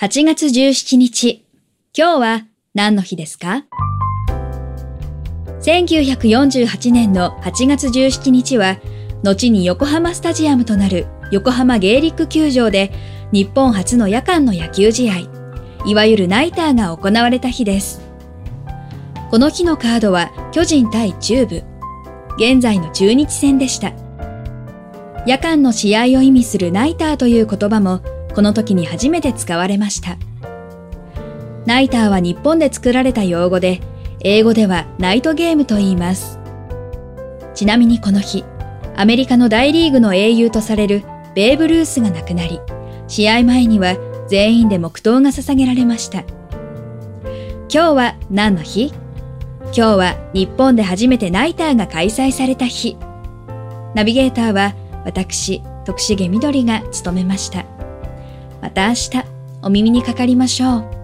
8月17日。今日は何の日ですか ?1948 年の8月17日は、後に横浜スタジアムとなる横浜ゲイリック球場で日本初の夜間の野球試合、いわゆるナイターが行われた日です。この日のカードは巨人対中部、現在の中日戦でした。夜間の試合を意味するナイターという言葉もこの時に初めて使われました。ナイターは日本で作られた用語で、英語ではナイトゲームと言います。ちなみにこの日、アメリカの大リーグの英雄とされるベーブ・ルースが亡くなり、試合前には全員で黙祷が捧げられました。今日は何の日？今日は日本で初めてナイターが開催された日。ナビゲーターは私、徳重みどりが務めました。また明日お耳にかかりましょう。